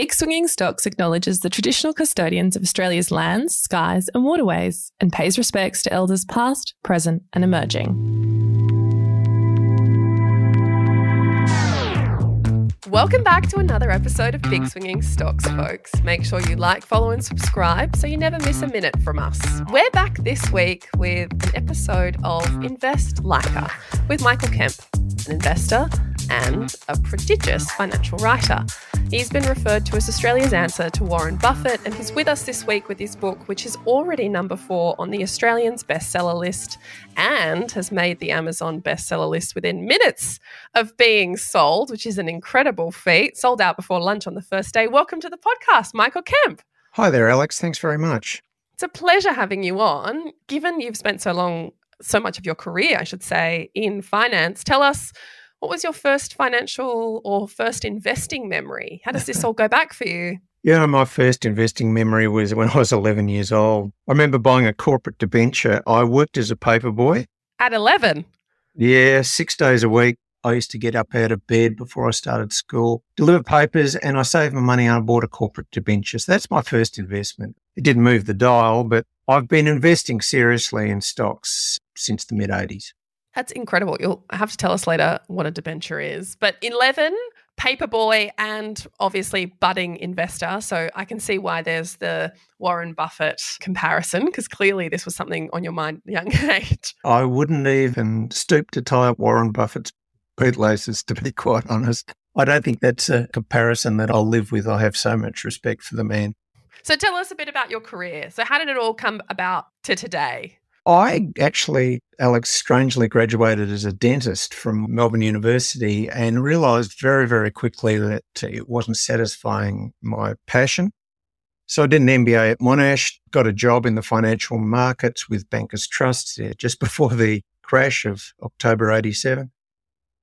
Big Swinging Stocks acknowledges the traditional custodians of Australia's lands, skies, and waterways and pays respects to elders past, present, and emerging. Welcome back to another episode of Big Swinging Stocks, folks. Make sure you like, follow, and subscribe so you never miss a minute from us. We're back this week with an episode of Invest Liker with Michael Kemp, an investor and a prodigious financial writer. He's been referred to as Australia's answer to Warren Buffett, and he's with us this week with his book, which is already number four on the Australian's bestseller list and has made the Amazon bestseller list within minutes of being sold, which is an incredible feat. Sold out before lunch on the first day. Welcome to the podcast, Michael Kemp. Hi there, Aleks. Thanks very much. It's a pleasure having you on. Given you've spent so long, so much of your career, I should say, in finance, tell us what was your first financial or first investing memory? How does this all go back for you? Yeah, my first investing memory was when I was 11 years old. I remember buying a corporate debenture. I worked as a paper boy. At 11? Yeah, six days a week. I used to get up out of bed before I started school, deliver papers, and I saved my money and I bought a corporate debenture. So that's my first investment. It didn't move the dial, but I've been investing seriously in stocks since the mid 80s. That's incredible. You'll have to tell us later what a debenture is. But 11, paperboy, and obviously budding investor. So I can see why there's the Warren Buffett comparison, because clearly this was something on your mind at a young age. I wouldn't even stoop to tie up Warren Buffett's bootlaces, to be quite honest. I don't think that's a comparison that I'll live with. I have so much respect for the man. So tell us a bit about your career. So how did it all come about to today? I actually, Aleks, strangely graduated as a dentist from Melbourne University and realized very, very quickly that it wasn't satisfying my passion. So I did an MBA at Monash, got a job in the financial markets with Bankers Trust just before the crash of October 87.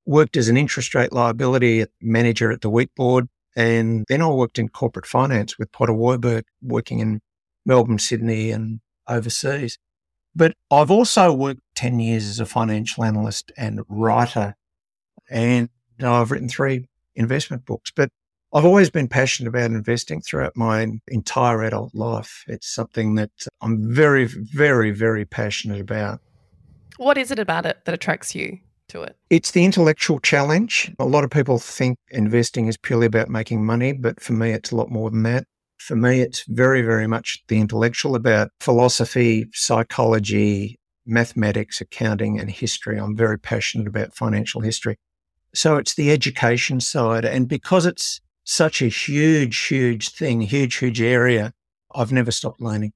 Worked as an interest rate liability manager at the Wheat Board. And then I worked in corporate finance with Potter Warburg, working in Melbourne, Sydney, and overseas. But I've also worked 10 years as a financial analyst and writer, and I've written three investment books. But I've always been passionate about investing throughout my entire adult life. It's something that I'm very, very, very passionate about. What is it about it that attracts you to it? It's the intellectual challenge. A lot of people think investing is purely about making money, but for me, it's a lot more than that. For me, it's very, very much the intellectual about philosophy, psychology, mathematics, accounting, and history. I'm very passionate about financial history. So it's the education side. And because it's such a huge, huge thing, huge, huge area, I've never stopped learning.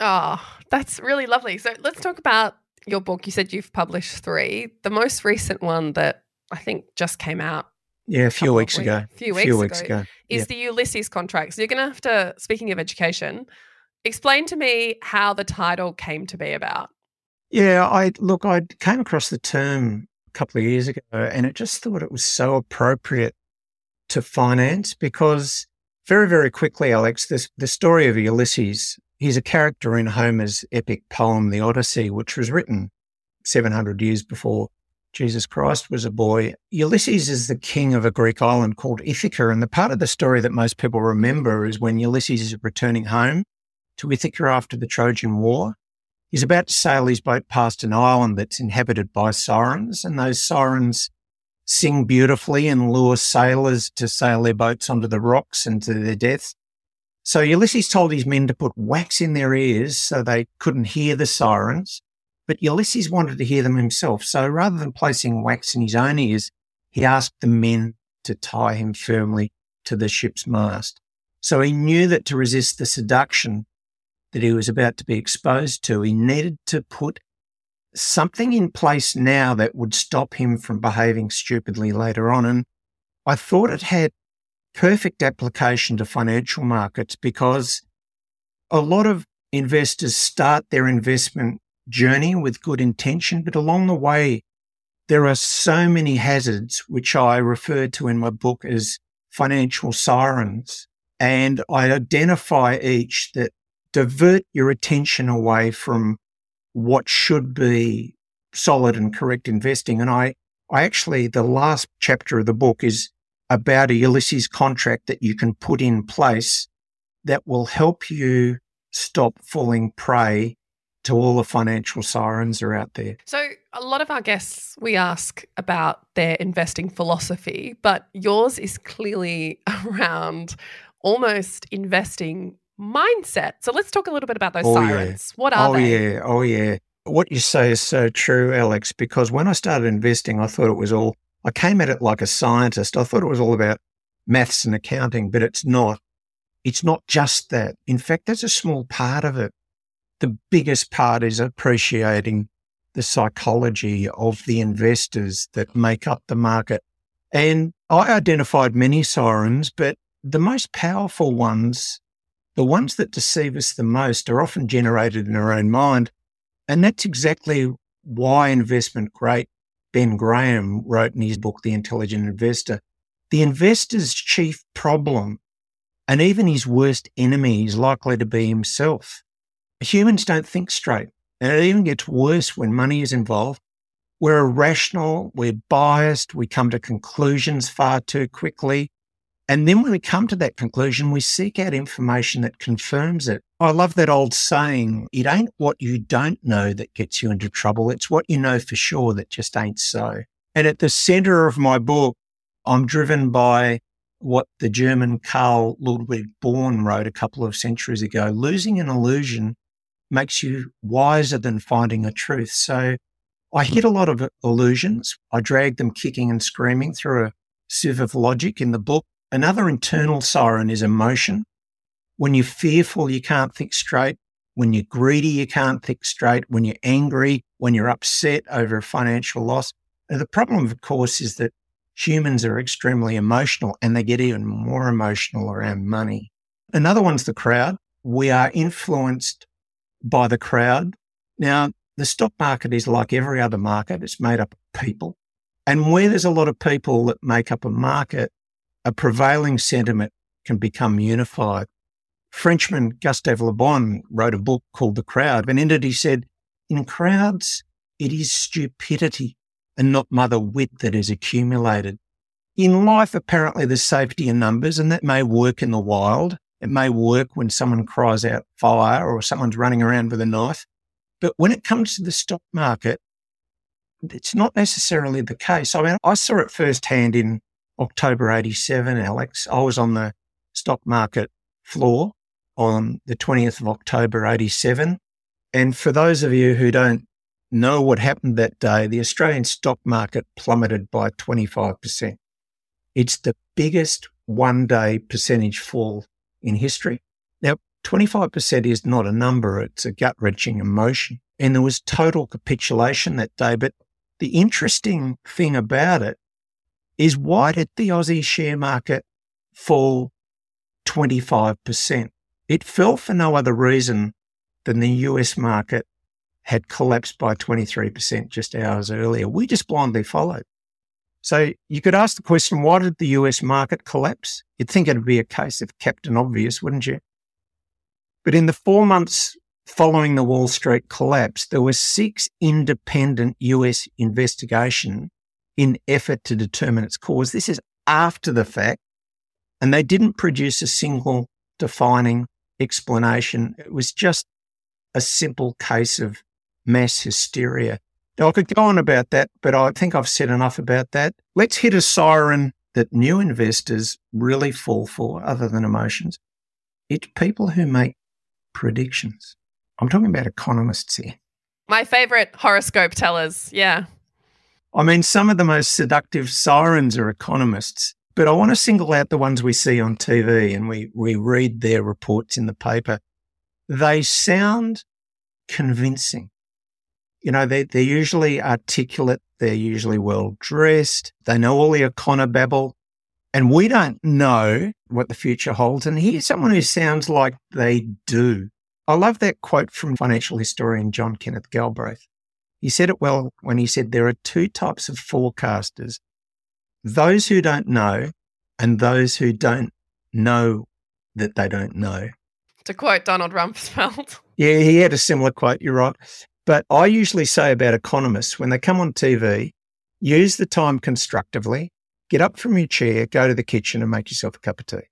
Oh, that's really lovely. So let's talk about your book. You said you've published three. The most recent one that I think just came out yeah, a few weeks ago. A few weeks, few weeks ago, ago. Is yeah. the Ulysses contract. So you're going to have to, speaking of education, explain to me how the title came to be about. Yeah, I look, I came across the term a couple of years ago and it just thought it was so appropriate to finance because very, very quickly, Aleks, this, the story of Ulysses, he's a character in Homer's epic poem, The Odyssey, which was written 700 years before Jesus Christ was a boy. Ulysses is the king of a Greek island called Ithaca. And the part of the story that most people remember is when Ulysses is returning home to Ithaca after the Trojan War. He's about to sail his boat past an island that's inhabited by sirens, and those sirens sing beautifully and lure sailors to sail their boats onto the rocks and to their deaths. So Ulysses told his men to put wax in their ears so they couldn't hear the sirens. But Ulysses wanted to hear them himself. So rather than placing wax in his own ears, he asked the men to tie him firmly to the ship's mast. So he knew that to resist the seduction that he was about to be exposed to, he needed to put something in place now that would stop him from behaving stupidly later on. And I thought it had perfect application to financial markets because a lot of investors start their investment journey with good intention, but along the way, there are so many hazards, which I refer to in my book as financial sirens. And I identify each that divert your attention away from what should be solid and correct investing. And I, I actually, the last chapter of the book is about a Ulysses contract that you can put in place that will help you stop falling prey to all the financial sirens are out there. So, a lot of our guests we ask about their investing philosophy, but yours is clearly around almost investing mindset. So, let's talk a little bit about those oh, sirens. Yeah. What are oh, they? Oh, yeah. Oh, yeah. What you say is so true, Aleks, because when I started investing, I thought it was all, I came at it like a scientist. I thought it was all about maths and accounting, but it's not. It's not just that. In fact, that's a small part of it. The biggest part is appreciating the psychology of the investors that make up the market. And I identified many sirens, but the most powerful ones, the ones that deceive us the most, are often generated in our own mind. And that's exactly why investment great Ben Graham wrote in his book, The Intelligent Investor. The investor's chief problem and even his worst enemy is likely to be himself. Humans don't think straight. And it even gets worse when money is involved. We're irrational, we're biased, we come to conclusions far too quickly. And then when we come to that conclusion, we seek out information that confirms it. I love that old saying it ain't what you don't know that gets you into trouble, it's what you know for sure that just ain't so. And at the center of my book, I'm driven by what the German Karl Ludwig Börne wrote a couple of centuries ago losing an illusion makes you wiser than finding a truth. So I hit a lot of illusions. I dragged them kicking and screaming through a sieve of logic in the book. Another internal siren is emotion. When you're fearful, you can't think straight. When you're greedy, you can't think straight. When you're angry, when you're upset over a financial loss. The problem, of course, is that humans are extremely emotional and they get even more emotional around money. Another one's the crowd. We are influenced by the crowd. Now, the stock market is like every other market. It's made up of people. And where there's a lot of people that make up a market, a prevailing sentiment can become unified. Frenchman Gustave Le Bon wrote a book called The Crowd, and in it he said, In crowds, it is stupidity and not mother wit that is accumulated. In life, apparently, there's safety in numbers, and that may work in the wild. It may work when someone cries out fire or someone's running around with a knife. But when it comes to the stock market, it's not necessarily the case. I mean, I saw it firsthand in October 87, Aleks. I was on the stock market floor on the 20th of October 87. And for those of you who don't know what happened that day, the Australian stock market plummeted by 25%. It's the biggest one day percentage fall in history. Now, 25% is not a number, it's a gut wrenching emotion. And there was total capitulation that day. But the interesting thing about it is why did the Aussie share market fall 25%? It fell for no other reason than the US market had collapsed by 23% just hours earlier. We just blindly followed. So you could ask the question, why did the US market collapse? You'd think it'd be a case of Captain Obvious, wouldn't you? But in the four months following the Wall Street collapse, there were six independent US investigation in effort to determine its cause. This is after the fact. And they didn't produce a single defining explanation. It was just a simple case of mass hysteria. Now, I could go on about that, but I think I've said enough about that. Let's hit a siren that new investors really fall for, other than emotions. It's people who make predictions. I'm talking about economists here. My favorite horoscope tellers. Yeah. I mean, some of the most seductive sirens are economists, but I want to single out the ones we see on TV and we, we read their reports in the paper. They sound convincing. You know, they, they're usually articulate. They're usually well dressed. They know all the econobabble. And we don't know what the future holds. And here's someone who sounds like they do. I love that quote from financial historian John Kenneth Galbraith. He said it well when he said there are two types of forecasters those who don't know and those who don't know that they don't know. To quote Donald Rumsfeld. Yeah, he had a similar quote. You're right. But I usually say about economists when they come on TV, use the time constructively, Get up from your chair, go to the kitchen and make yourself a cup of tea.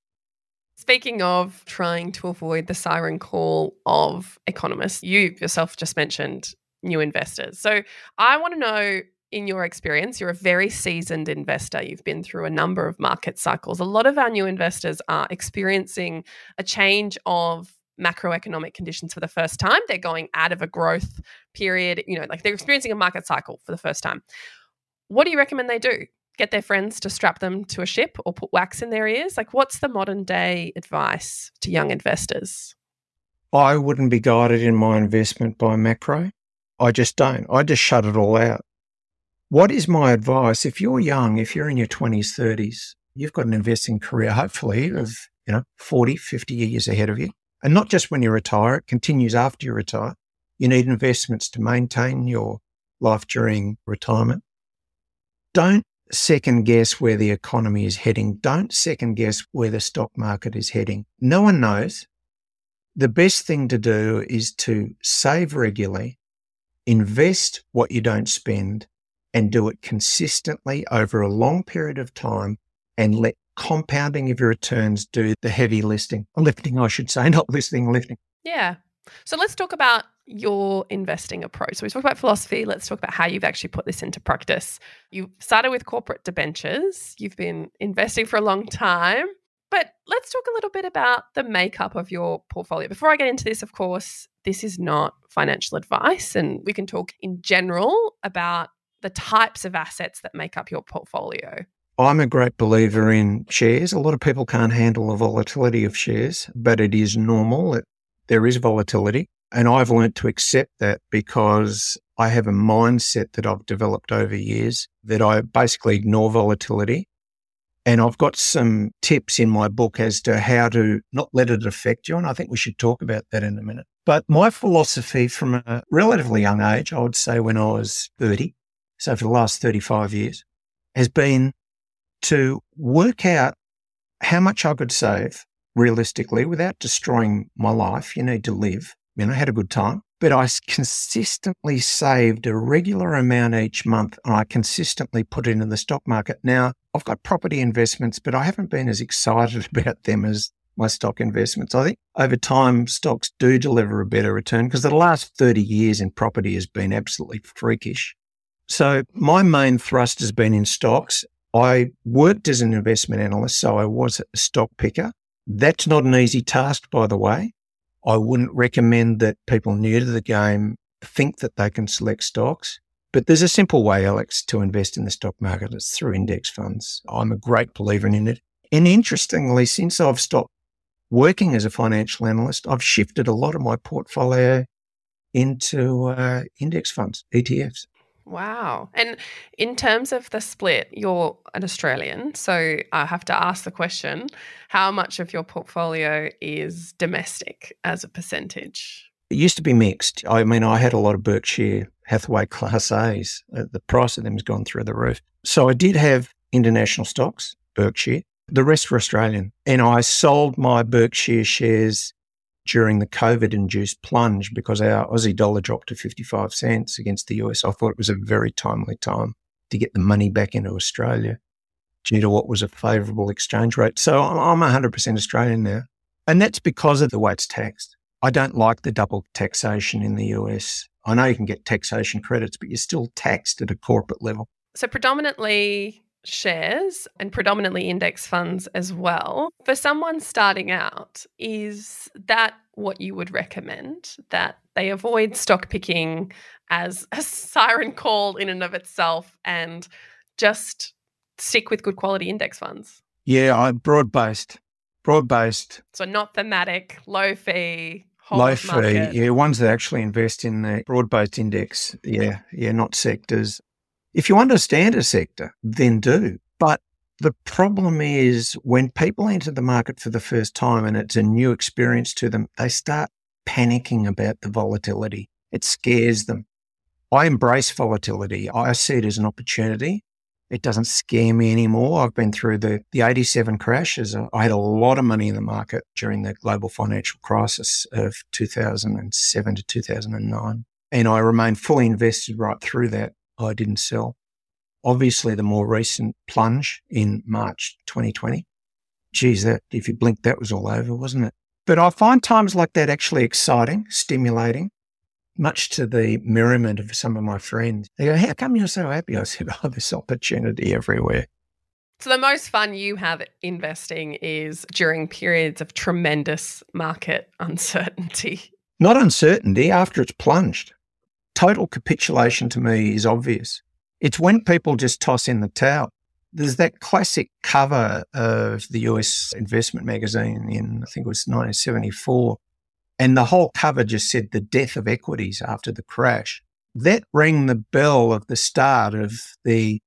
Speaking of trying to avoid the siren call of economists, you yourself just mentioned new investors. So I want to know in your experience, you're a very seasoned investor. You've been through a number of market cycles. A lot of our new investors are experiencing a change of macroeconomic conditions for the first time. They're going out of a growth period, you know, like they're experiencing a market cycle for the first time. What do you recommend they do? Get their friends to strap them to a ship or put wax in their ears? Like, what's the modern day advice to young investors? I wouldn't be guided in my investment by macro. I just don't. I just shut it all out. What is my advice? If you're young, if you're in your 20s, 30s, you've got an investing career, hopefully, of, you know, 40, 50 years ahead of you. And not just when you retire, it continues after you retire. You need investments to maintain your life during retirement. Don't second guess where the economy is heading. Don't second guess where the stock market is heading. No one knows. The best thing to do is to save regularly, invest what you don't spend, and do it consistently over a long period of time and let compounding of your returns do the heavy lifting. Lifting, I should say, not listing, lifting. Yeah. So let's talk about your investing approach. So we talked about philosophy. Let's talk about how you've actually put this into practice. You started with corporate debentures. You've been investing for a long time. But let's talk a little bit about the makeup of your portfolio. Before I get into this, of course, this is not financial advice, and we can talk in general about the types of assets that make up your portfolio. I'm a great believer in shares. A lot of people can't handle the volatility of shares, but it is normal. It, there is volatility. And I've learned to accept that because I have a mindset that I've developed over years that I basically ignore volatility. And I've got some tips in my book as to how to not let it affect you. And I think we should talk about that in a minute. But my philosophy from a relatively young age, I would say when I was 30, so for the last 35 years, has been to work out how much I could save realistically without destroying my life. You need to live. I mean, I had a good time, but I consistently saved a regular amount each month and I consistently put it in the stock market. Now, I've got property investments, but I haven't been as excited about them as my stock investments. I think over time, stocks do deliver a better return because the last 30 years in property has been absolutely freakish. So my main thrust has been in stocks. I worked as an investment analyst, so I was a stock picker. That's not an easy task, by the way. I wouldn't recommend that people new to the game think that they can select stocks. But there's a simple way, Aleks, to invest in the stock market. It's through index funds. I'm a great believer in it. And interestingly, since I've stopped working as a financial analyst, I've shifted a lot of my portfolio into uh, index funds, ETFs. Wow. And in terms of the split, you're an Australian. So I have to ask the question how much of your portfolio is domestic as a percentage? It used to be mixed. I mean, I had a lot of Berkshire Hathaway Class A's. Uh, the price of them has gone through the roof. So I did have international stocks, Berkshire. The rest were Australian. And I sold my Berkshire shares during the COVID induced plunge because our Aussie dollar dropped to 55 cents against the US. I thought it was a very timely time to get the money back into Australia due to what was a favourable exchange rate. So I'm 100% Australian now. And that's because of the way it's taxed. I don't like the double taxation in the US. I know you can get taxation credits, but you're still taxed at a corporate level. So, predominantly shares and predominantly index funds as well. For someone starting out, is that what you would recommend? That they avoid stock picking as a siren call in and of itself and just stick with good quality index funds? Yeah, I broad based. Broad based. So not thematic, low fee, low fee. Market. Yeah, ones that actually invest in the broad based index. Yeah, yeah, not sectors. If you understand a sector, then do. But the problem is when people enter the market for the first time and it's a new experience to them, they start panicking about the volatility. It scares them. I embrace volatility. I see it as an opportunity. It doesn't scare me anymore. I've been through the, the 87 crashes. I had a lot of money in the market during the global financial crisis of 2007 to 2009. And I remained fully invested right through that. I didn't sell. obviously the more recent plunge in March 2020. Geez, that if you blinked, that was all over, wasn't it? But I find times like that actually exciting, stimulating, much to the merriment of some of my friends. They go, How come you're so happy? I said, Oh, there's opportunity everywhere. So, the most fun you have investing is during periods of tremendous market uncertainty. Not uncertainty after it's plunged. Total capitulation to me is obvious. It's when people just toss in the towel. There's that classic cover of the US investment magazine in, I think it was 1974. And the whole cover just said the death of equities after the crash. That rang the bell of the start of the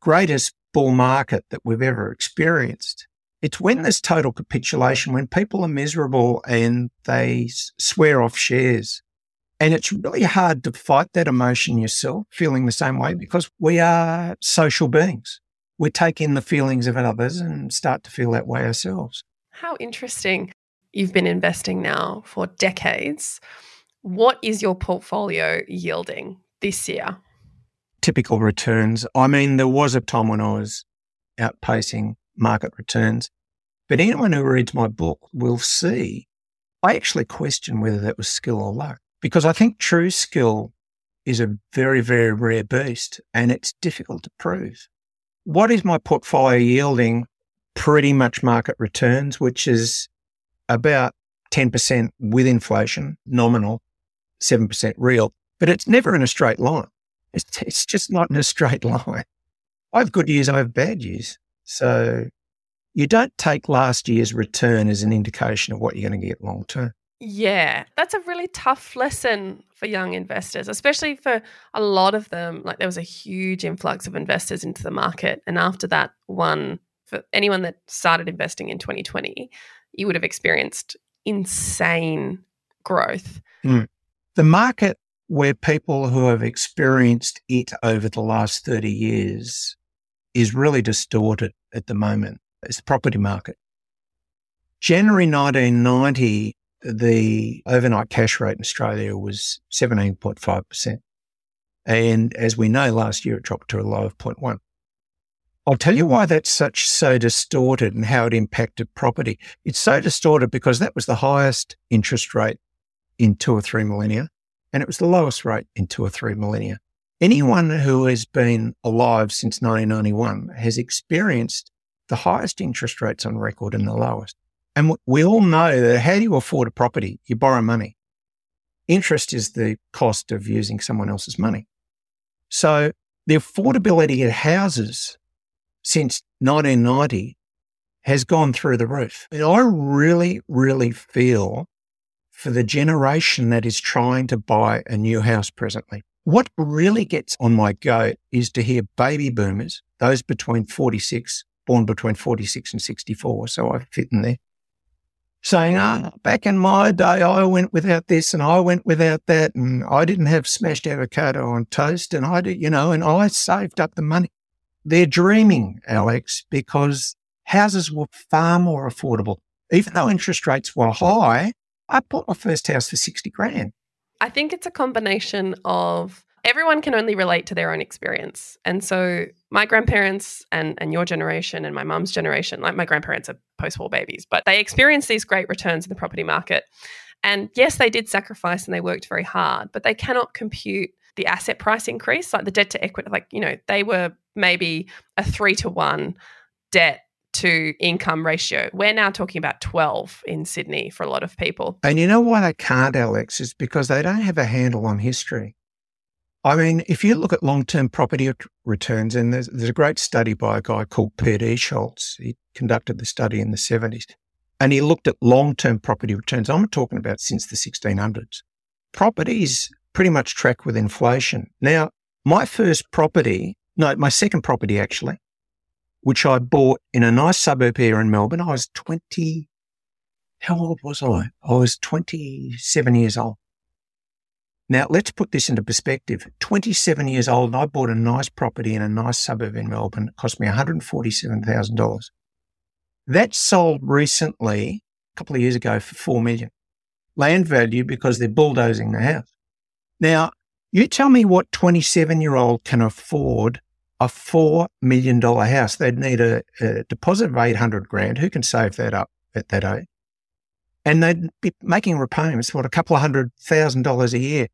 greatest bull market that we've ever experienced. It's when there's total capitulation, when people are miserable and they swear off shares. And it's really hard to fight that emotion yourself, feeling the same way, because we are social beings. We take in the feelings of others and start to feel that way ourselves. How interesting. You've been investing now for decades. What is your portfolio yielding this year? typical returns. I mean, there was a time when I was outpacing market returns, but anyone who reads my book will see I actually question whether that was skill or luck because I think true skill is a very, very rare beast and it's difficult to prove. What is my portfolio yielding? Pretty much market returns, which is about 10% with inflation, nominal, 7% real, but it's never in a straight line. It's, it's just not in a straight line. I have good years, I have bad years. So you don't take last year's return as an indication of what you're going to get long term. Yeah, that's a really tough lesson for young investors, especially for a lot of them. Like there was a huge influx of investors into the market. And after that one, for anyone that started investing in 2020, you would have experienced insane growth. Mm. The market where people who have experienced it over the last 30 years is really distorted at the moment. It's the property market. January 1990, the overnight cash rate in Australia was 17.5%. And as we know, last year it dropped to a low of 0.1. I'll tell you why that's such so distorted and how it impacted property. It's so distorted because that was the highest interest rate in two or three millennia and it was the lowest rate in two or three millennia. Anyone who has been alive since 1991 has experienced the highest interest rates on record and the lowest. And we all know that how do you afford a property? You borrow money. Interest is the cost of using someone else's money. So the affordability of houses since 1990 has gone through the roof. And I really, really feel for the generation that is trying to buy a new house presently. What really gets on my goat is to hear baby boomers, those between 46, born between 46 and 64, so I fit in there, saying, ah, back in my day, I went without this and I went without that and I didn't have smashed avocado on toast and I did, you know, and I saved up the money. They're dreaming, Aleks, because houses were far more affordable. Even though interest rates were high, I bought my first house for 60 grand. I think it's a combination of everyone can only relate to their own experience. And so my grandparents and, and your generation and my mum's generation, like my grandparents are post war babies, but they experienced these great returns in the property market. And yes, they did sacrifice and they worked very hard, but they cannot compute the asset price increase, like the debt to equity. Like, you know, they were maybe a three to one debt to income ratio. We're now talking about 12 in Sydney for a lot of people. And you know why they can't, Aleks, is because they don't have a handle on history. I mean, if you look at long term property returns, and there's, there's, a great study by a guy called Piet Eichholtz. He conducted the study in the 70s and he looked at long term property returns. I'm talking about since the 1600s. Properties pretty much track with inflation. Now, my first property, no, my second property actually, which I bought in a nice suburb here in Melbourne. I was 20, how old was I? I was 27 years old. Now, let's put this into perspective. 27 years old, and I bought a nice property in a nice suburb in Melbourne. It cost me $147,000. That sold recently, a couple of years ago, for 4 million. Land value because they're bulldozing the house. Now, you tell me what 27 year old can afford a $4 million house. They'd need a, a deposit of 800 grand. Who can save that up at that age? And they'd be making repayments, what, a couple of hundred thousand dollars a year.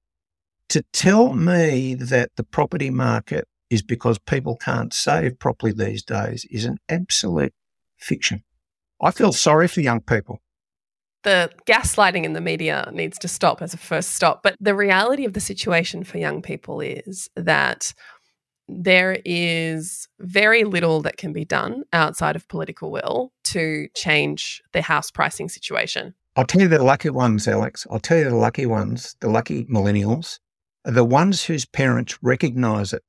To tell me that the property market is because people can't save properly these days is an absolute fiction. I feel sorry for young people. The gaslighting in the media needs to stop as a first stop. But the reality of the situation for young people is that there is very little that can be done outside of political will to change the house pricing situation. I'll tell you the lucky ones, Aleks. I'll tell you the lucky ones, the lucky millennials, are the ones whose parents recognize it,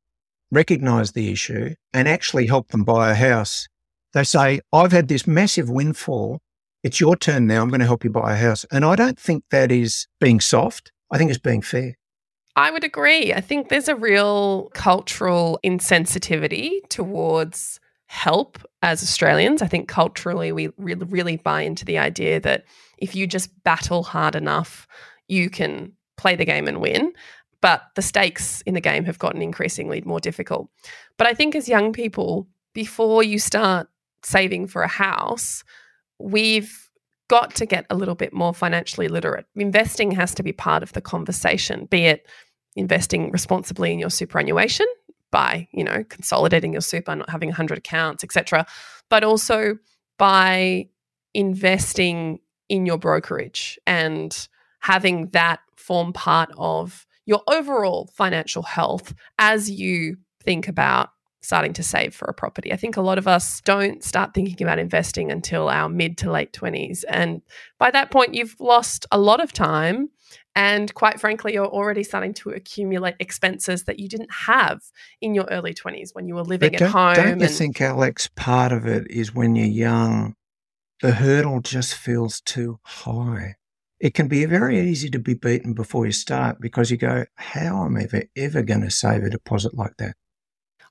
recognize the issue, and actually help them buy a house. They say, I've had this massive windfall. It's your turn now. I'm going to help you buy a house. And I don't think that is being soft. I think it's being fair. I would agree. I think there's a real cultural insensitivity towards help as Australians. I think culturally we really, really buy into the idea that if you just battle hard enough, you can play the game and win. But the stakes in the game have gotten increasingly more difficult. But I think as young people, before you start saving for a house, we've got to get a little bit more financially literate. Investing has to be part of the conversation, be it investing responsibly in your superannuation by, you know, consolidating your super, not having 100 accounts, etc., but also by investing in your brokerage and having that form part of your overall financial health as you think about starting to save for a property. I think a lot of us don't start thinking about investing until our mid to late 20s. And by that point, you've lost a lot of time and quite frankly, you're already starting to accumulate expenses that you didn't have in your early 20s when you were living at home. Don't you and- think, Aleks, part of it is when you're young, the hurdle just feels too high. It can be very easy to be beaten before you start because you go, How am I ever, ever going to save a deposit like that?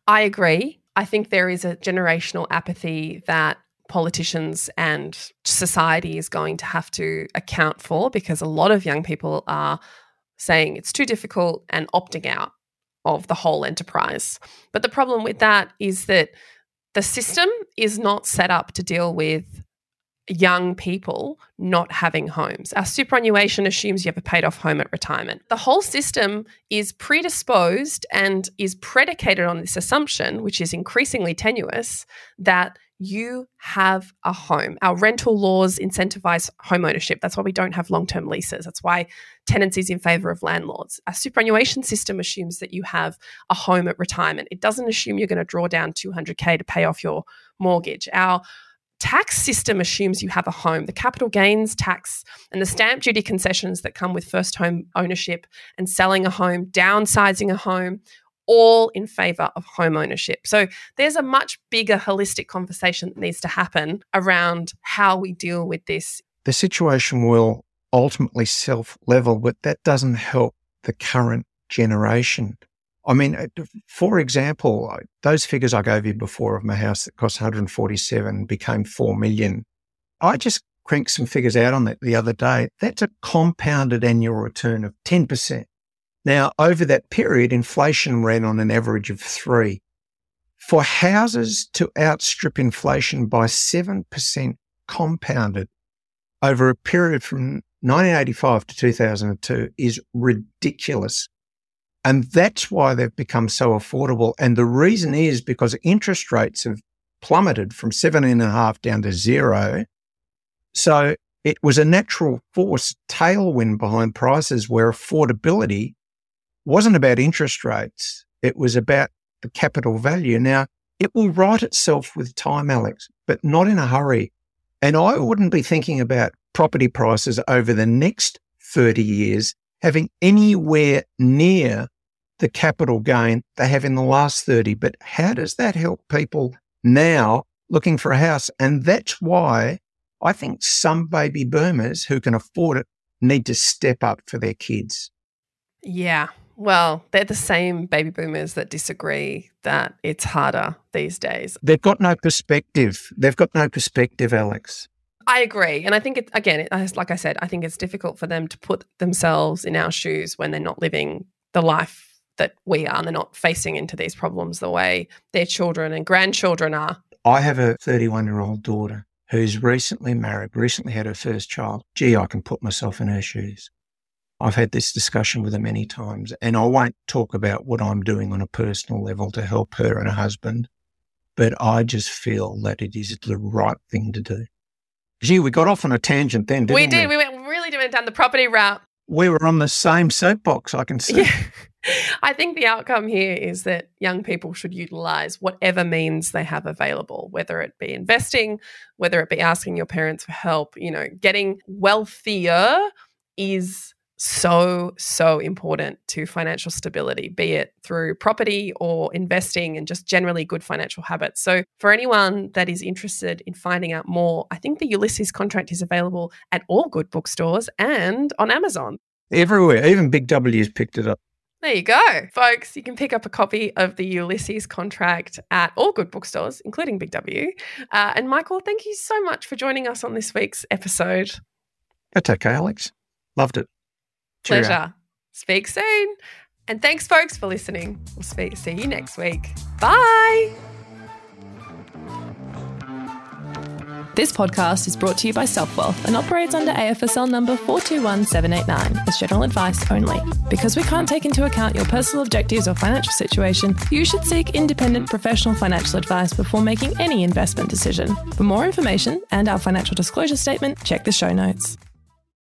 I agree. I think there is a generational apathy that politicians and society is going to have to account for because a lot of young people are saying it's too difficult and opting out of the whole enterprise. But the problem with that is that the system is not set up to deal with young people not having homes. Our superannuation assumes you have a paid off home at retirement. The whole system is predisposed and is predicated on this assumption, which is increasingly tenuous, that you have a home. Our rental laws incentivize home ownership. That's why we don't have long term leases. That's why tenancy is in favor of landlords. Our superannuation system assumes that you have a home at retirement. It doesn't assume you're going to draw down 200K to pay off your mortgage. Our tax system assumes you have a home. The capital gains tax and the stamp duty concessions that come with first home ownership and selling a home, downsizing a home, all in favor of home ownership. So there's a much bigger holistic conversation that needs to happen around how we deal with this. The situation will ultimately self level, but that doesn't help the current generation. I mean, uh, for example, those figures I gave you before of my house that cost 147 became 4 million. I just cranked some figures out on that the other day. That's a compounded annual return of 10%. Now, over that period, inflation ran on an average of three. For houses to outstrip inflation by 7% compounded over a period from 1985 to 2002 is ridiculous. And that's why they've become so affordable. And the reason is because interest rates have plummeted from seven and a half down to zero. So it was a natural force tailwind behind prices where affordability wasn't about interest rates. It was about the capital value. Now, it will right itself with time, Aleks, but not in a hurry. And I wouldn't be thinking about property prices over the next 30 years having anywhere near the capital gain they have in the last 30. But how does that help people now looking for a house? And that's why I think some baby boomers who can afford it need to step up for their kids. Yeah, well, they're the same baby boomers that disagree that it's harder these days. They've got no perspective. They've got no perspective, Aleks. I agree. And I think, it, again, it, like I said, I think it's difficult for them to put themselves in our shoes when they're not living the life that we are. And they're not facing into these problems the way their children and grandchildren are. I have a 31 year old daughter who's recently married, recently had her first child. Gee, I can put myself in her shoes. I've had this discussion with her many times, and I won't talk about what I'm doing on a personal level to help her and her husband, but I just feel that it is the right thing to do. Gee, we got off on a tangent then, didn't we? We did. We, we went really went down the property route. We were on the same soapbox, I can see. Yeah. I think the outcome here is that young people should utilize whatever means they have available, whether it be investing, whether it be asking your parents for help. You know, getting wealthier is so, so important to financial stability, be it through property or investing and just generally good financial habits. So, for anyone that is interested in finding out more, I think the Ulysses contract is available at all good bookstores and on Amazon. Everywhere, even Big W's picked it up. There you go, folks. You can pick up a copy of the Ulysses contract at all good bookstores, including Big W. Uh, and Michael, thank you so much for joining us on this week's episode. That's okay, Aleks. Loved it. Pleasure. Speak soon. And thanks, folks, for listening. We'll speak, see you next week. Bye. This podcast is brought to you by Selfwealth and operates under AFSL number 421789 as general advice only. Because we can't take into account your personal objectives or financial situation, you should seek independent professional financial advice before making any investment decision. For more information and our financial disclosure statement, check the show notes.